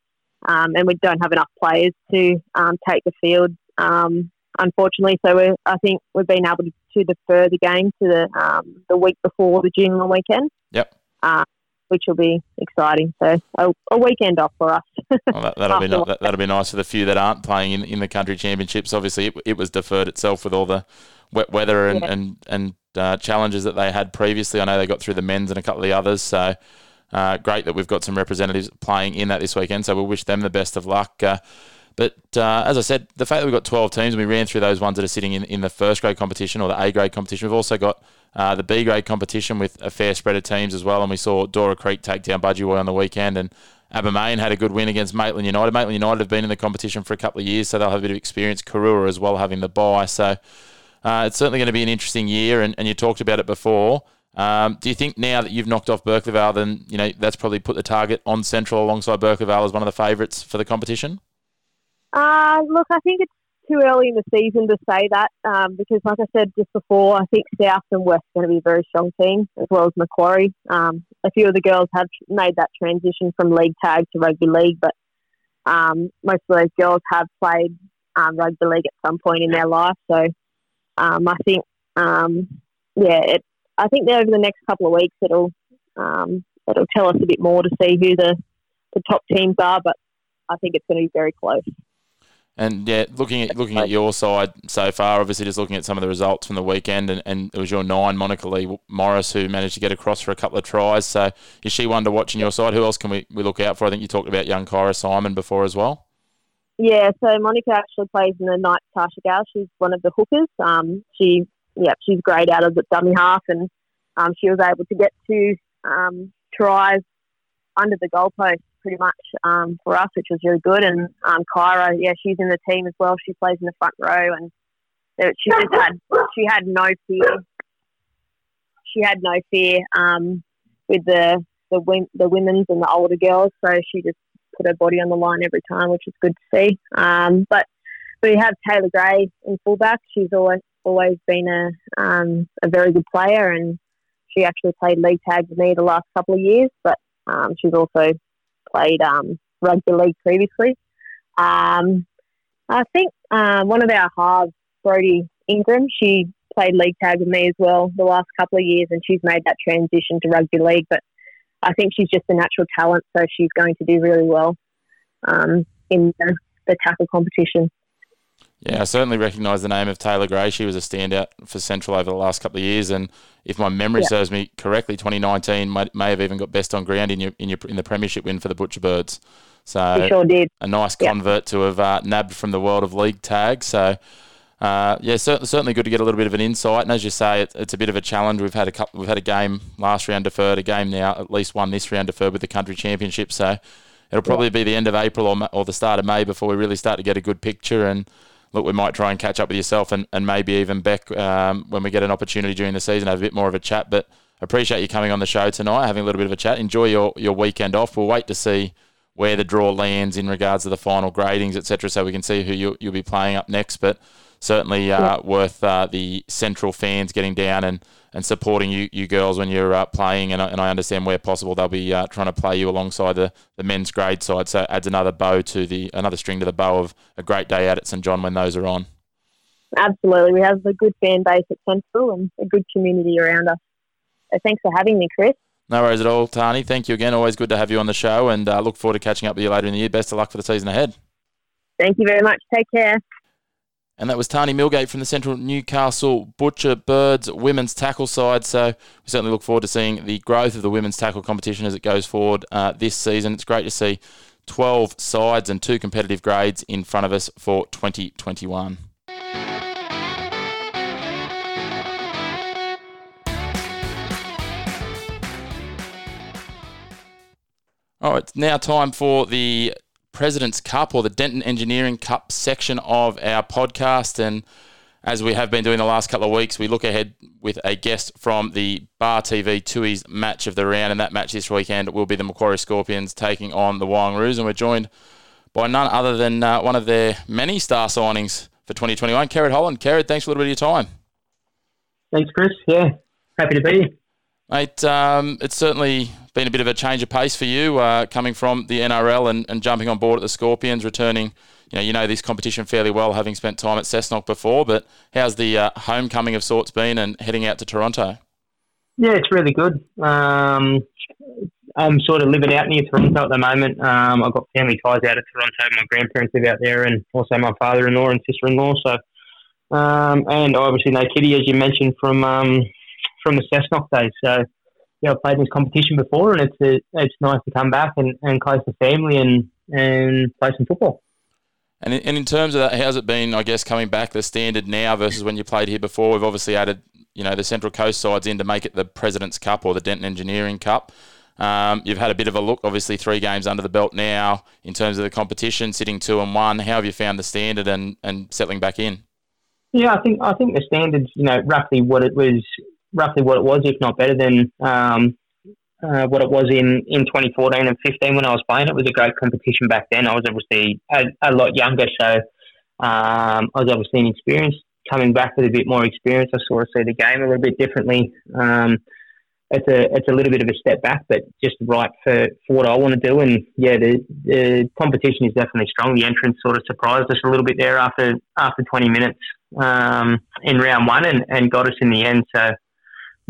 um, and we don't have enough players to um, take the field, um, unfortunately. So we I think we've been able to, to defer the game to the um, the week before the junior weekend. Yep. Uh, which will be exciting. So a, a weekend off for us. Well, that, that'll be that, that'll be nice for the few that aren't playing in, in the country championships. Obviously, it, it was deferred itself with all the wet weather and Yeah. and and uh, challenges that they had previously. I know they got through the men's and a couple of the others. So uh, great that we've got some representatives playing in that this weekend. So we'll wish them the best of luck. Uh, but uh, as I said, the fact that we've got 12 teams we ran through those ones that are sitting in, in the first grade competition or the A grade competition, we've also got uh, the B grade competition with a fair spread of teams as well. And we saw Dora Creek take down Budgie on the weekend and Abermain had a good win against Maitland United. Maitland United have been in the competition for a couple of years, so they'll have a bit of experience. Karura as well having the bye. So uh, it's certainly going to be an interesting year, and, and you talked about it before. Um, do you think now that you've knocked off Berkeley Vale, then you know that's probably put the target on Central alongside Berkeley Vale as one of the favourites for the competition? Uh, look, I think it's too early in the season to say that um, because, like I said just before, I think South and West are going to be a very strong team, as well as Macquarie. Um, a few of the girls have made that transition from league tag to rugby league, but um, most of those girls have played um, rugby league at some point in their life. So um, I think, um, yeah, it, I think that over the next couple of weeks it'll um, it'll tell us a bit more to see who the, the top teams are, but I think it's going to be very close. And yeah, looking at looking at your side so far, obviously just looking at some of the results from the weekend, and, and it was your nine, Monica Lee Morris, who managed to get across for a couple of tries. So is she one to watch on your side? Who else can we, we look out for? I think you talked about young Kyra Simon before as well. Yeah, so Monica actually plays in the night Tarsha Gale. She's one of the hookers. Um, she, yeah, she's great out of the dummy half, and um, she was able to get two um, tries under the goalpost pretty much um, for us, which was really good. And um, Kyra, yeah, she's in the team as well. She plays in the front row, and she just had she had no fear. She had no fear um, with the the the women's and the older girls, so she just put her body on the line every time, which is good to see. Um, but we have Taylor Gray in fullback. She's always always been a um, a very good player, and she actually played league tag with me the last couple of years. But um, she's also played um, rugby league previously. Um, I think uh, one of our halves, Brody Ingram, she played league tag with me as well the last couple of years, and she's made that transition to rugby league. But I think she's just a natural talent, so she's going to do really well um, in the, the tackle competition. Yeah, I certainly recognise the name of Taylor Gray. She was a standout for Central over the last couple of years, and if my memory Yeah. serves me correctly, 2019 might, may have even got best on ground in your in your in the premiership win for the Butcherbirds. So sure did. a nice Yeah. convert to have uh, nabbed from the world of league tag. So, uh, yeah, certainly, certainly good to get a little bit of an insight. And as you say, it, it's a bit of a challenge. We've had a couple, we've had a game last round deferred, a game now, at least one this round deferred with the country championship. So, it'll probably be the end of April or, or the start of May before we really start to get a good picture. And look, we might try and catch up with yourself and, and maybe even Beck um, when we get an opportunity during the season, have a bit more of a chat. But appreciate you coming on the show tonight, having a little bit of a chat. Enjoy your, your weekend off. We'll wait to see where the draw lands in regards to the final gradings, etc., so we can see who you, you'll be playing up next. But certainly uh, worth uh, the central fans getting down and, and supporting you, you girls when you're uh, playing. And, I- and I understand where possible they'll be uh, trying to play you alongside the, the men's grade side. So adds another bow to the another string to the bow of a great day out at St John when those are on. Absolutely. We have a good fan base at Central and a good community around us. So thanks for having me, Chris. No worries at all, Tani. Thank you again. Always good to have you on the show, and uh, look forward to catching up with you later in the year. Best of luck for the season ahead. Thank you very much. Take care. And that was Tani Milgate from the Central Newcastle Butcher Birds women's tackle side. So we certainly look forward to seeing the growth of the women's tackle competition as it goes forward uh, this season. It's great to see 12 sides and two competitive grades in front of us for 2021. All right, now time for the President's Cup or the Denton Engineering Cup section of our podcast. And as we have been doing the last couple of weeks, we look ahead with a guest from the Bar TV Tui's match of the round, and that match this weekend will be the Macquarie Scorpions taking on the Warangaroos, and we're joined by none other than uh, one of their many star signings for 2021, Kerrod Holland. Kerrod, thanks for a little bit of your time. Thanks, Chris. Yeah, happy to be here. Mate, um, it's certainly been a bit of a change of pace for you uh, coming from the NRL and, and jumping on board at the Scorpions, returning – you know, you know this competition fairly well, having spent time at Cessnock before. But how's the uh, homecoming of sorts been, and heading out to Toronto? Yeah, it's really good. Um, I'm sort of living out near Toronto at the moment. Um, I've got family ties out of Toronto. My grandparents live out there, and also my father-in-law and sister-in-law. So, um, and obviously know Kitty, as you mentioned from um, from the Cessnock days. So, yeah, I've played this competition before, and it's a, it's nice to come back and, and close to family and and play some football. And in, and in terms of that, how's it been, I guess, coming back the standard now versus when you played here before? We've obviously added, you know, the Central Coast sides in to make it the President's Cup or the Denton Engineering Cup. Um, you've had a bit of a look, obviously, three games under the belt now in terms of the competition, sitting two and one. How have you found the standard and, and settling back in? Yeah, I think I think the standards, you know, roughly what it was, roughly what it was, if not better than um, uh, what it was in, in 2014 and 15 when I was playing. It was a great competition back then. I was obviously a, a lot younger, so um, I was obviously inexperienced. Coming back with a bit more experience, I sort of see the game a little bit differently. Um, it's a it's a little bit of a step back, but just right for, for what I want to do. And yeah, the, the competition is definitely strong. The entrance sort of surprised us a little bit there after after 20 minutes um, in round one, and, and got us in the end. So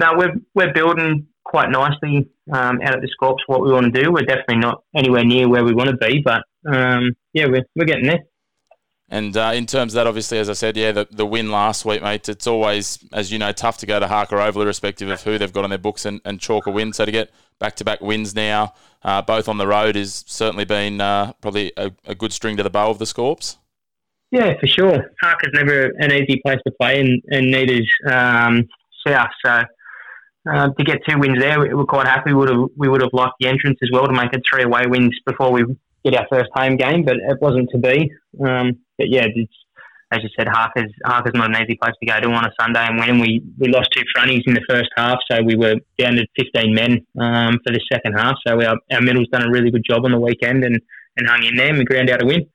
no, we're we're building quite nicely um, out at the Scorps what we want to do. We're definitely not anywhere near where we want to be, but um, yeah, we're, we're getting there. And uh, in terms of that, obviously, as I said, yeah, the, the win last week, mate, it's always, as you know, tough to go to Harker Oval, irrespective of who they've got on their books and, and chalk a win. So to get back to back wins now, uh, both on the road, has certainly been uh, probably a, a, good string to the bow of the Scorps. Yeah, for sure. Harker's never an easy place to play, and, and neither's um, South. So uh, to get two wins there, we, were quite happy. We would have we would have liked the entrance as well to make it three away wins before we get our first home game, but it wasn't to be. Um, but yeah, as you said, Harker's Harker's not an easy place to go to on a Sunday and win. We we lost two fronties in the first half, so we were down to 15 men um, for the second half. So our, our middle's done a really good job on the weekend and, and hung in there and we ground out a win.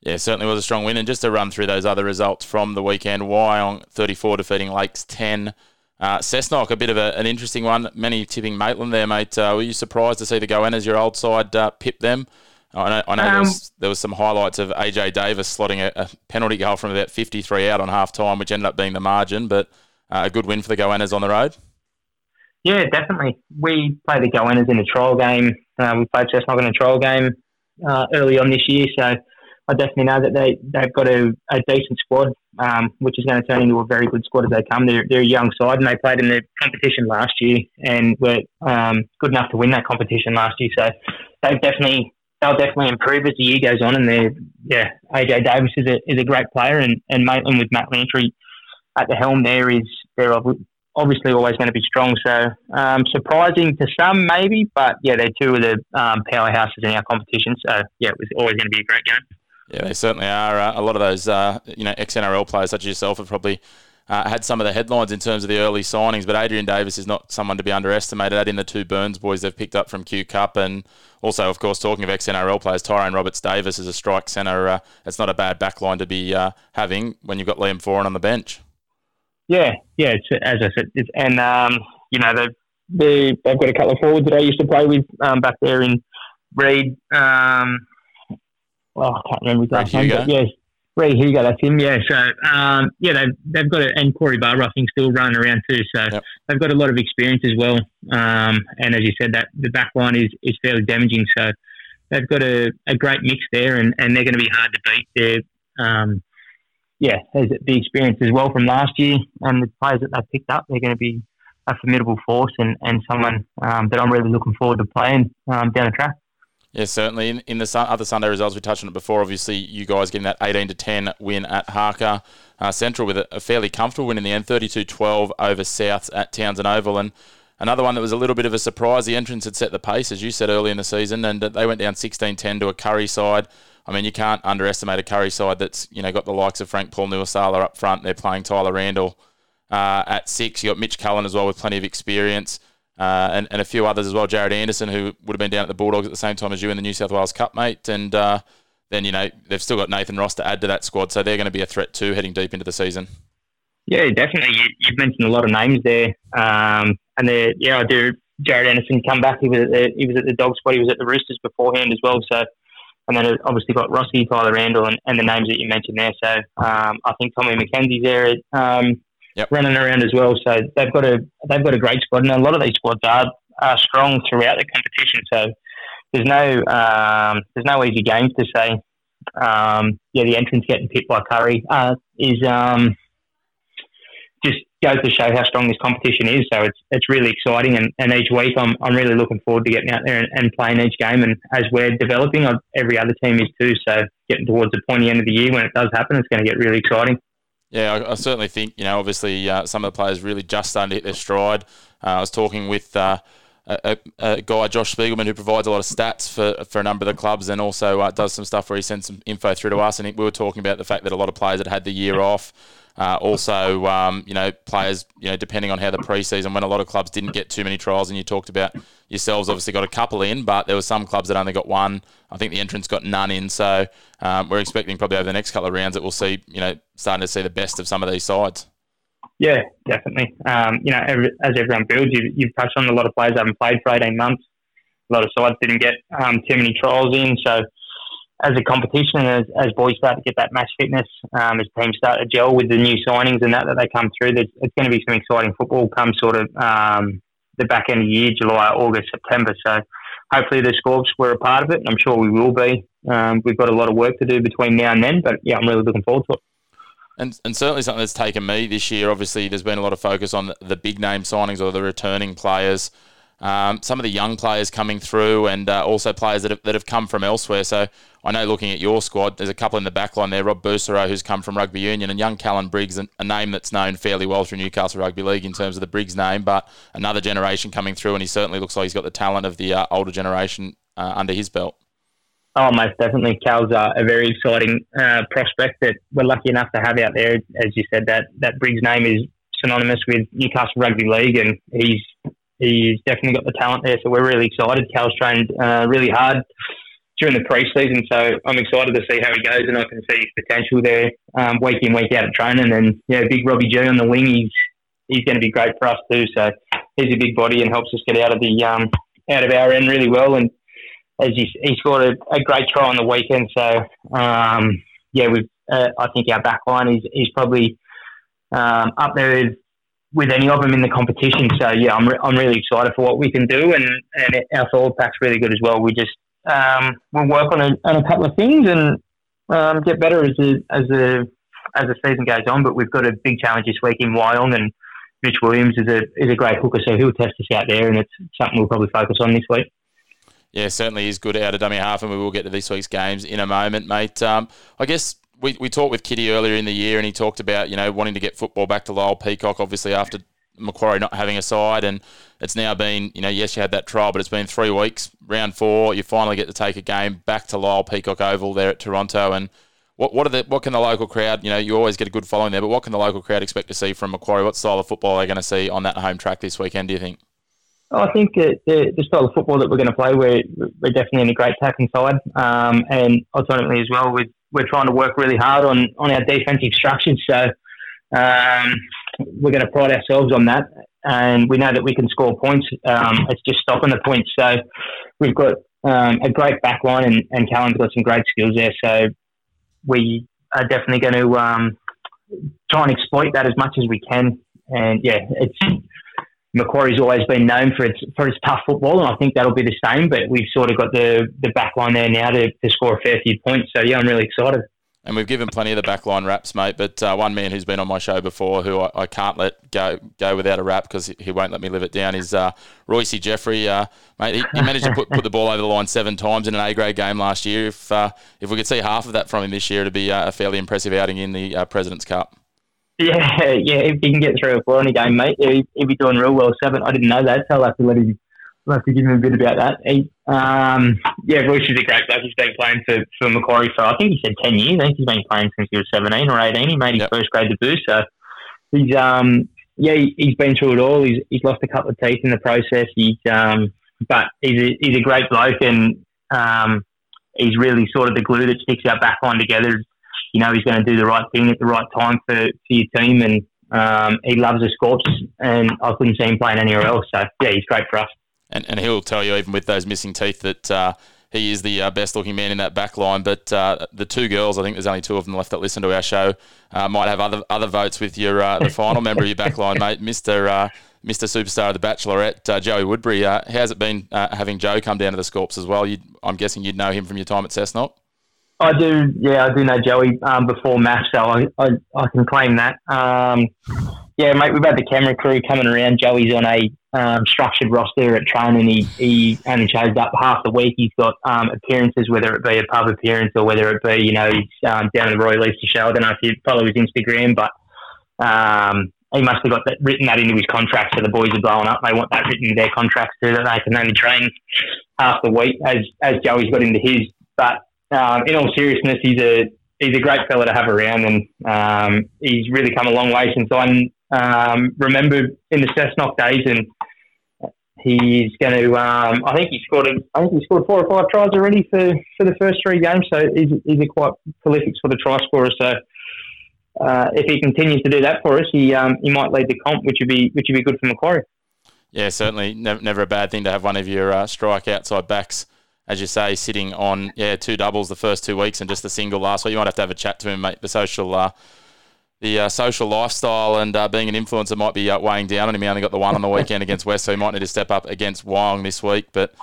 Yeah, certainly was a strong win. And just to run through those other results from the weekend, Wyong 34 defeating Lakes 10. Uh, Cessnock, a bit of a, an interesting one. Many tipping Maitland there, mate. Uh, were you surprised to see the Goannas, your old side, uh, pip them? I know, I know um, there, was, there, was, some highlights of AJ Davis slotting a, a, penalty goal from about 53 out on half time, which ended up being the margin, but uh, a good win for the Goannas on the road. Yeah, definitely. We played the Goannas in a trial game. Uh, we played Cessnock in a trial game uh, early on this year, so I definitely know that they, they've got a, a decent squad, um, which is going to turn into a very good squad as they come. They're, they're a young side and they played in the competition last year and were um, good enough to win that competition last year. So they've definitely they'll definitely improve as the year goes on. And they're yeah, AJ Davis is a is a great player and and Maitland with Matt Lantry at the helm there is they're obviously always going to be strong. So um, surprising to some maybe, but yeah, they're two of the um, powerhouses in our competition. So yeah, it was always going to be a great game. Yeah, they certainly are. Uh, a lot of those, uh, you know, ex NRL players such as yourself have probably uh, had some of the headlines in terms of the early signings. But Adrian Davis is not someone to be underestimated. Add in the two Burns boys they've picked up from Q Cup, and also, of course, talking of ex NRL players, Tyrone Roberts Davis is a strike centre. Uh, it's not a bad backline to be uh, having when you've got Liam Foran on the bench. Yeah, yeah. as I said, and um, you know they've they, they've got a couple of forwards that I used to play with um, back there in Reed. Um, well, I can't remember his last name, but yeah, Ray Hugo, that's him. Yeah, so um, yeah, they've they've got it, and Corey Barruffing still running around too. So yep. they've got a lot of experience as well. Um, and as you said, that the back line is is fairly damaging. So they've got a, a great mix there, and, and they're going to be hard to beat. They're um, yeah, the experience as well from last year, and the players that they've picked up, they're going to be a formidable force and, and someone um, that I'm really looking forward to playing um, down the track. Yeah, certainly. In, in the other Sunday results, we touched on it before. Obviously, you guys getting that 18 to 10 win at Harker uh, Central with a, a, fairly comfortable win in the end, 32 12 over Souths at Townson Oval. And another one that was a little bit of a surprise. The entrance had set the pace, as you said early in the season, and they went down 16 10 to a Kurri side. I mean, you can't underestimate a Kurri side that's you know got the likes of Frank Paul Nuuausala up front. They're playing Tyler Randall uh, at six. You got Mitch Cullen as well with plenty of experience. Uh, and, and a few others as well. Jared Anderson, who would have been down at the Bulldogs at the same time as you in the New South Wales Cup, mate. And uh, then, you know, they've still got Nathan Ross to add to that squad. So they're going to be a threat too heading deep into the season. Yeah, definitely. You, you've mentioned a lot of names there. Um, and yeah, I do. Jared Anderson come back. He was at the, he was at the dog squad. He was at the Roosters beforehand as well. So, and then obviously got Rossi, Tyler Randall, and, and the names that you mentioned there. So um, I think Tommy McKenzie's there. Um, yep. running around as well. So they've got a they've got a great squad, and a lot of these squads are, are strong throughout the competition. So there's no um, there's no easy games to say. Um, yeah, the entrance getting picked by Kurri uh, is um, just goes to show how strong this competition is. So it's it's really exciting, and, and each week I'm I'm really looking forward to getting out there and, and playing each game. And as we're developing, every other team is too. So getting towards the pointy end of the year when it does happen, it's going to get really exciting. Yeah, I, I, certainly think you know. Obviously, uh, some of the players really just starting to hit their stride. Uh, I was talking with uh, a, a, guy, Josh Spiegelman, who provides a lot of stats for, for a number of the clubs, and also uh, does some stuff where he sends some info through to us. And we were talking about the fact that a lot of players had had the year off. Uh, also, um, you know, players, you know, depending on how the preseason, when a lot of clubs didn't get too many trials, and you talked about yourselves, obviously got a couple in, but there were some clubs that only got one. I think the entrance got none in, so um, we're expecting probably over the next couple of rounds that we'll see, you know, starting to see the best of some of these sides. Yeah, definitely. Um, you know, every, as everyone builds, you, you've touched on a lot of players haven't played for 18 months. A lot of sides didn't get um, too many trials in, so as a competition, as, as boys start to get that match fitness, um, as teams start to gel with the new signings and that that they come through, there's, it's going to be some exciting football come sort of um, the back end of the year, July, August, September. So hopefully the Scorps were a part of it. And I'm sure we will be. Um, we've got a lot of work to do between now and then, but yeah, I'm really looking forward to it. And, and certainly something that's taken me this year. Obviously, there's been a lot of focus on the big name signings or the returning players um, some of the young players coming through, and uh, also players that have, that have come from elsewhere. So I know looking at your squad, there's a couple in the back line there. Rob Buserow, who's come from Rugby Union, and young Callan Briggs, a, name that's known fairly well through Newcastle Rugby League in terms of the Briggs name, but another generation coming through, and he certainly looks like he's got the talent of the uh, older generation uh, under his belt. Oh, most definitely. Cal's uh, a very exciting uh, prospect that we're lucky enough to have out there. As you said, that, that Briggs name is synonymous with Newcastle Rugby League, and he's he's definitely got the talent there. So we're really excited. Cal's trained uh, really hard during the pre-season, so I'm excited to see how he goes, and I can see his potential there um, week in week out of training. And yeah, big Robbie G on the wing, he's he's going to be great for us too. So he's a big body and helps us get out of the um, out of our end really well. And as he, he scored a, a great try on the weekend, so um, yeah, we uh, I think our back line is is probably um, up there with any of them in the competition. So yeah, I'm, re- I'm really excited for what we can do, and, and our forward pack's really good as well. We just um, we'll work on a, on a couple of things and um, get better as the as the as the season goes on. But we've got a big challenge this week in Wyong, and Mitch Williams is a is a great hooker, so he'll test us out there, and it's something we'll probably focus on this week. Yeah, certainly is good out of dummy half, and we will get to this week's games in a moment, mate. Um, I guess we, we talked with Kitty earlier in the year, and he talked about you know wanting to get football back to Lyall Peacock. Obviously, after Macquarie not having a side, and it's now been you know yes you had that trial, but it's been three weeks. Round four, you finally get to take a game back to Lyall Peacock Oval there at Toronto, and what what are the what can the local crowd you know you always get a good following there, but what can the local crowd expect to see from Macquarie? What style of football are they going to see on that home track this weekend? Do you think? I think the, the, style of football that we're going to play, we're, we're definitely in a great attacking side, um, and ultimately as well with we're trying to work really hard on, on our defensive structures. So um, we're going to pride ourselves on that. And we know that we can score points. Um, it's just stopping the points. So we've got um, a great back line, and, and Callan's got some great skills there. So we are definitely going to um, try and exploit that as much as we can. And yeah, it's Macquarie's always been known for its for its tough football, and I think that'll be the same. But we've sort of got the the back line there now to, to score a fair few points. So yeah, I'm really excited. And we've given plenty of the backline raps, mate. But uh, one man who's been on my show before, who I, I can't let go go without a rap because he won't let me live it down, is uh, Royce Jeffrey. Uh, mate, he, he, managed to put, put the ball over the line seven times in an A grade game last year. If uh, if we could see half of that from him this year, it'd be uh, a fairly impressive outing in the uh, President's Cup. Yeah, yeah. If he can get through a four in a game, mate, he'd, be doing real well. Seven. I didn't know that, so I'll have to let him I'll have to give him a bit about that. He, um, yeah, Royce is a great bloke. He's been playing for, for Macquarie for, I think he said 10 years. I think he's been playing since he was 17 or 18. He made his Yep. first grade debut. So he's, um, yeah, he, he's been through it all. He's, he's lost a couple of teeth in the process. He's, um, but he's a, he's a great bloke and um, he's really sort of the glue that sticks our back line together. You know, he's going to do the right thing at the right time for, for your team and um, he loves the Scorps and I couldn't see him playing anywhere else. So, yeah, he's great for us. And, and he'll tell you, even with those missing teeth, that uh, he is the uh, best looking man in that back line. But uh, the two girls, I think there's only two of them left that listen to our show, uh, might have other other votes with your uh, the final member of your back line, mate, Mr. Uh, Mr. Superstar of the Bachelorette, uh, Joey Woodberry. Uh, how's it been uh, having Joe come down to the Scorps as well? You'd, I'm guessing you'd know him from your time at Cessnock. I do, yeah, I do know Joey um, before match, so I, I, I can claim that. Um, yeah, mate, we've had the camera crew coming around. Joey's on a um, structured roster at training. He, he only shows up half the week. He's got um, appearances, whether it be a pub appearance or whether it be, you know, he's um, down at the Royal Easter Show. I don't know if you follow his Instagram, but um, he must have got that written that into his contract. So the boys are blowing up. They want that written in their contracts too, that they can only train half the week, as as Joey's got into his. But um, in all seriousness, he's a he's a great fella to have around, and um, he's really come a long way since I um, remember in the Cessnock days. And he's going to, um, I think he scored, a, I think he scored four or five tries already for, for the first three games. So he's, he's a quite prolific sort of try scorer. So. Uh, if he continues to do that for us, he um, he might lead the comp, which would be which would be good for Macquarie. Yeah, certainly never, never a bad thing to have one of your uh, strike outside backs, as you say, sitting on yeah two doubles the first two weeks and just a single last week. You might have to have a chat to him, mate. The social uh, the uh, social lifestyle and uh, being an influencer might be uh, weighing down on him. He only got the one on the weekend against West, so he might need to step up against Wyong this week. But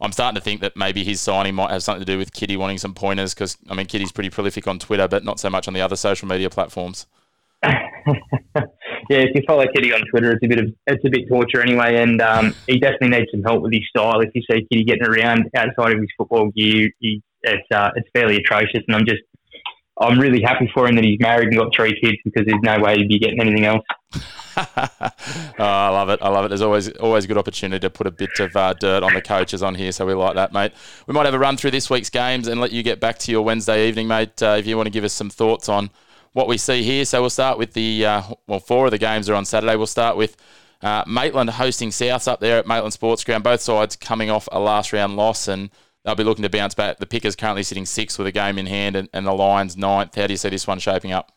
I'm starting to think that maybe his signing might have something to do with Kitty wanting some pointers because I mean Kitty's pretty prolific on Twitter, but not so much on the other social media platforms. yeah, if you follow Kitty on Twitter, it's a bit of it's a bit torture anyway, and um, he definitely needs some help with his style. If you see Kitty getting around outside of his football gear, he, it's uh, it's fairly atrocious, and I'm just I'm really happy for him that he's married and got three kids because there's no way he'd be getting anything else. oh, I love it. I love it. There's always always a good opportunity to put a bit of uh, dirt on the coaches on here, so we like that, mate. We might have a run through this week's games and let you get back to your Wednesday evening, mate. Uh, if you want to give us some thoughts on what we see here, so we'll start with the uh, well, four of the games are on Saturday. We'll start with uh, Maitland hosting Souths up there at Maitland Sports Ground. Both sides coming off a last round loss and. They'll be looking to bounce back. The Pickers currently sitting sixth with a game in hand, and, and the Lions ninth. How do you see this one shaping up?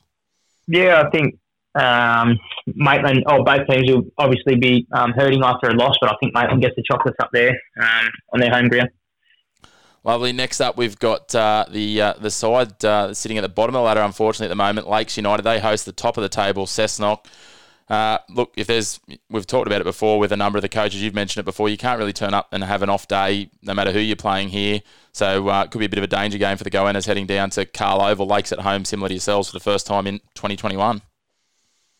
Yeah, I think um, Maitland, oh, both teams will obviously be um, hurting after a loss, but I think Maitland gets the chocolates up there um, on their home ground. Lovely. Next up, we've got uh, the uh, the side uh, sitting at the bottom of the ladder. Unfortunately, at the moment, Lakes United. They host the top of the table, Cessnock. Uh, look, if there's, we've talked about it before with a number of the coaches. You've mentioned it before. You can't really turn up and have an off day, no matter who you're playing here. So uh, it could be a bit of a danger game for the Goannas heading down to Cahill Oval, Lakes at home, similar to yourselves for the first time in 2021.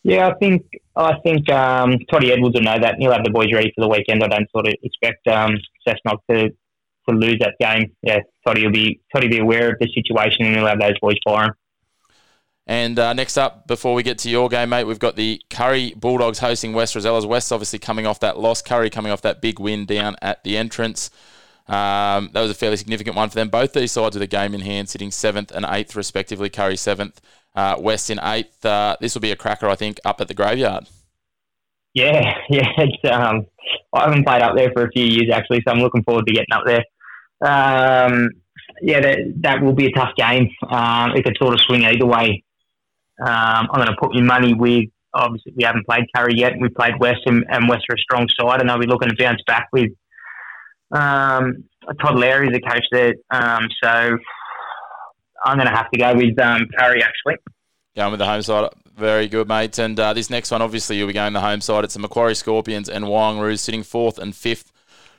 Yeah, I think I think um, Toddy Edwards will know that. He'll have the boys ready for the weekend. I don't sort of expect um, Cessnock to, to lose that game. Yeah, Toddy will be Toddy be aware of the situation and he'll have those boys firing. And uh, next up, before we get to your game, mate, we've got the Kurri Bulldogs hosting West Rosellas. West obviously coming off that loss. Kurri coming off that big win down at the entrance. Um, that was a fairly significant one for them. Both these sides with a game in hand, sitting seventh and eighth respectively. Kurri seventh, uh, West in eighth. Uh, this will be a cracker, I think, up at the graveyard. Yeah, yeah. It's, um, I haven't played up there for a few years actually, so I'm looking forward to getting up there. Um, yeah, that, that will be a tough game. Um, it could sort of swing either way. Um, I'm going to put my money with. Obviously, we haven't played Kurri yet. We played West, and, and West are a strong side, and they'll be looking to bounce back with um, Todd Larry, the coach there. Um, so I'm going to have to go with um, Kurri actually. Going with the home side. Very good, mate. And uh, this next one, obviously, you'll be going the home side. It's the Macquarie Scorpions and Wyong Roos sitting fourth and fifth,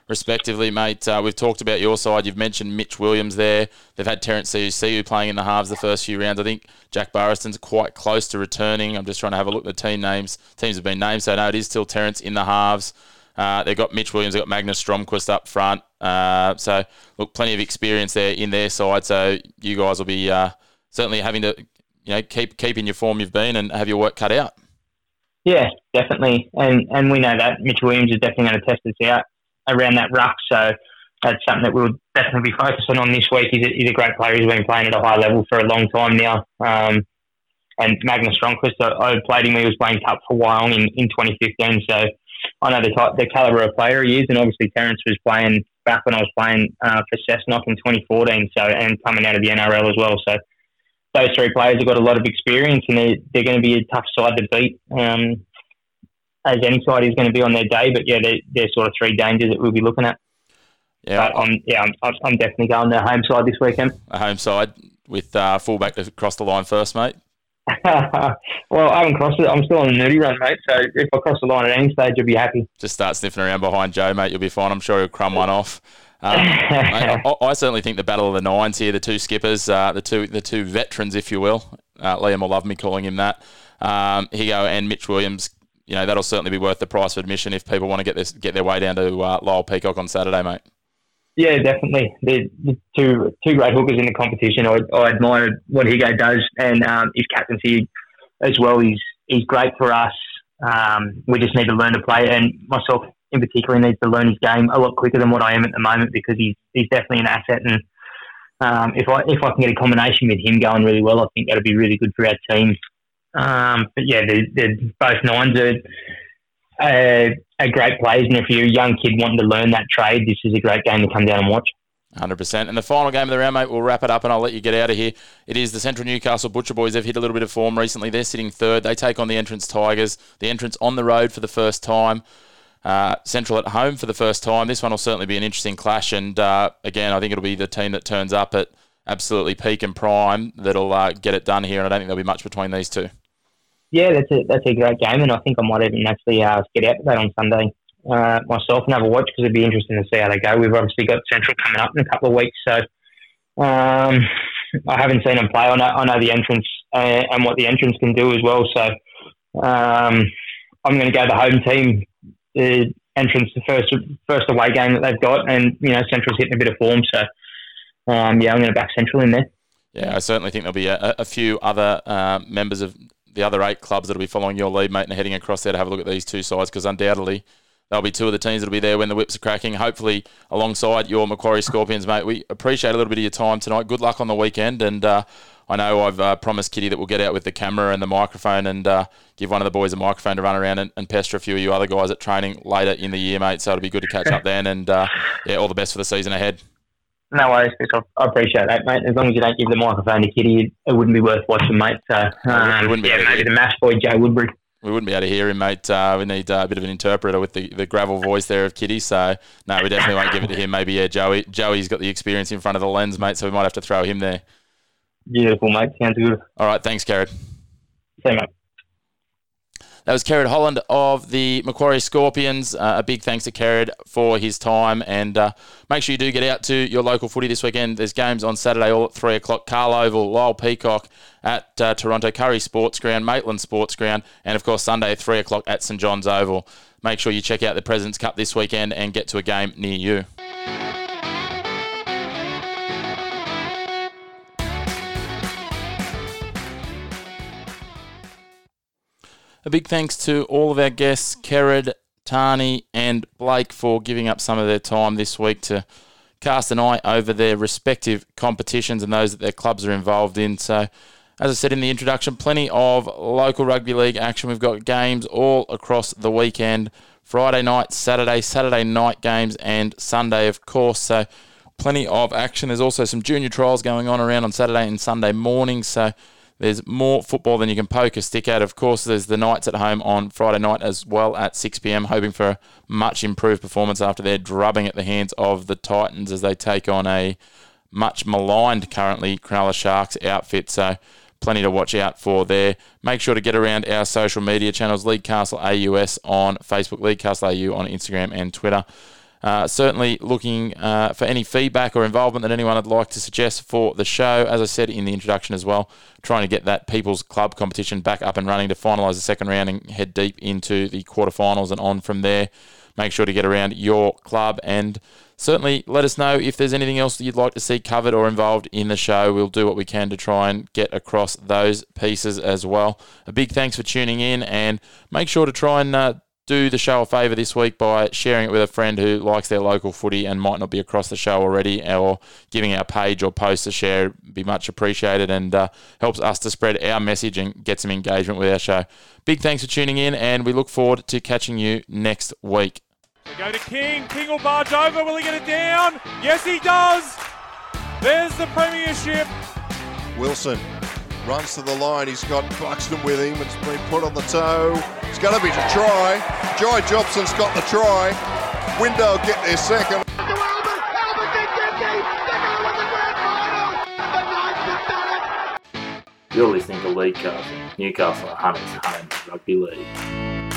respectively, mate. Uh, we've talked about your side. You've mentioned Mitch Williams there. They've had Terence CUCU playing in the halves the first few rounds. I think Jack Burriston's quite close to returning. I'm just trying to have a look at the team names. Teams have been named, so no, it is still Terence in the halves. Uh, they've got Mitch Williams, they've got Magnus Stromquist up front. Uh, so, look, plenty of experience there in their side. So, you guys will be uh, certainly having to you know, keep keep in your form you've been and have your work cut out. Yeah, definitely, and and we know that Mitch Williams is definitely going to test us out. Around that ruck. So that's something that we'll definitely be focusing on this week. He's a, he's a great player. He's been playing at a high level for a long time now. Um, and Magnus Stromquist, I, I played him. He was playing Cup for Wyong in, in 2015. So I know the type, the caliber of player he is. And obviously Terence was playing back when I was playing uh, for Cessnock in 2014. So and coming out of the NRL as well. So those three players have got a lot of experience, and they're, they're going to be a tough side to beat. Um, as any side is going to be on their day, but yeah, they're, they're sort of three dangers that we'll be looking at. Yeah, but I'm, yeah, I'm, I'm definitely going the home side this weekend. A home side with uh, fullback to cross the line first, mate. well, I haven't crossed it. I'm still on the nudie run, mate. So if I cross the line at any stage, I'll be happy. Just start sniffing around behind Joe, mate. You'll be fine. I'm sure he'll crumb one off. Um, mate, I, I, certainly think the battle of the nines here, the two skippers, uh, the two the two veterans, if you will. Uh, Liam will love me calling him that. Um, Higo and Mitch Williams. You know that'll certainly be worth the price of admission if people want to get this get their way down to uh, Lyall Peacock on Saturday, mate. Yeah, definitely. The, the two two great hookers in the competition. I, I admire what Higo does and um, his captaincy as well. He's he's great for us. Um, we just need to learn to play, and myself in particular needs to learn his game a lot quicker than what I am at the moment because he's he's definitely an asset. And um, if I if I can get a combination with him going really well, I think that'll be really good for our team. Um, but yeah, they're both nines are uh, are great players, and if you're a young kid wanting to learn that trade, this is a great game to come down and watch. 100%. And the final game of the round, mate, we'll wrap it up and I'll let you get out of here. It is the Central Newcastle Butcher Boys. They've hit a little bit of form recently. They're sitting third. They take on the entrance Tigers. The entrance on the road for the first time. Uh, Central at home for the first time. This one will certainly be an interesting clash. And uh, again, I think it'll be the team that turns up at absolutely peak and prime that'll uh, get it done here. And I don't think there'll be much between these two. Yeah, that's a that's a great game, and I think I might even actually uh, get out to that on Sunday uh, myself and have a watch because it'd be interesting to see how they go. We've obviously got Central coming up in a couple of weeks, so um, I haven't seen them play. I know, I know the entrance uh, and what the entrance can do as well. So um, I'm going to go the home team. The entrance, the first first away game that they've got, and you know Central's hitting a bit of form. So um, yeah, I'm going to back Central in there. Yeah, I certainly think there'll be a, a few other uh, members of the other eight clubs that'll be following your lead, mate, and heading across there to have a look at these two sides because undoubtedly they'll be two of the teams that'll be there when the whips are cracking. Hopefully, alongside your Macquarie Scorpions, mate. We appreciate a little bit of your time tonight. Good luck on the weekend, and uh, I know I've uh, promised Kitty that we'll get out with the camera and the microphone and uh, give one of the boys a microphone to run around and, and, pester a few of you other guys at training later in the year, mate. So it'll be good to catch up then, and uh, yeah, all the best for the season ahead. No worries, Chris. I appreciate that, mate. As long as you don't give the microphone to Kitty, it wouldn't be worth watching, mate. So, um, wouldn't be yeah, maybe the mash boy, Joe Woodberry. We wouldn't be able to hear him, mate. Uh, we need uh, a bit of an interpreter with the, the gravel voice there of Kitty. So, no, we definitely won't give it to him. Maybe, yeah, Joey. Joey's got the experience in front of the lens, mate, so we might have to throw him there. Beautiful, mate. Sounds good. All right. Thanks, Kerrod. See you, mate. That was Kerrod Holland of the Macquarie Scorpions. Uh, a big thanks to Kerrod for his time. And uh, make sure you do get out to your local footy this weekend. There's games on Saturday all at 3 o'clock. Cahill Oval, Lyall Peacock at uh, Toronto Kurri Sports Ground, Maitland Sports Ground, and of course Sunday at 3 o'clock at St John's Oval. Make sure you check out the President's Cup this weekend and get to a game near you. A big thanks to all of our guests, Kerrod, Tani, and Blake, for giving up some of their time this week to cast an eye over their respective competitions and those that their clubs are involved in. So, as I said in the introduction, plenty of local rugby league action. We've got games all across the weekend Friday night, Saturday, Saturday night games, and Sunday, of course. So, plenty of action. There's also some junior trials going on around on Saturday and Sunday morning. So, there's more football than you can poke a stick at. Of course, there's the Knights at home on Friday night as well at 6 p.m., hoping for a much improved performance after their drubbing at the hands of the Titans as they take on a much maligned currently Cronulla Sharks outfit. So, plenty to watch out for there. Make sure to get around our social media channels, League Castle AUS on Facebook, League Castle AU on Instagram and Twitter. Uh, certainly looking uh, for any feedback or involvement that anyone would like to suggest for the show. As I said in the introduction as well, trying to get that People's Club competition back up and running to finalise the second round and head deep into the quarterfinals and on from there. Make sure to get around your club and certainly let us know if there's anything else that you'd like to see covered or involved in the show. We'll do what we can to try and get across those pieces as well. A big thanks for tuning in and make sure to try and uh, do the show a favour this week by sharing it with a friend who likes their local footy and might not be across the show already, or giving our page or post a share. would Be much appreciated and uh, helps us to spread our message and get some engagement with our show. Big thanks for tuning in, and we look forward to catching you next week. We go to King. King will barge over. Will he get it down? Yes, he does. There's the premiership. Wilson runs to the line. He's got Buxton with him. It's been put on the toe. It's going to be to try. Joy Jobson's got the try. Window get their second. You're listening to League Castle, Newcastle Hunters Home Rugby League.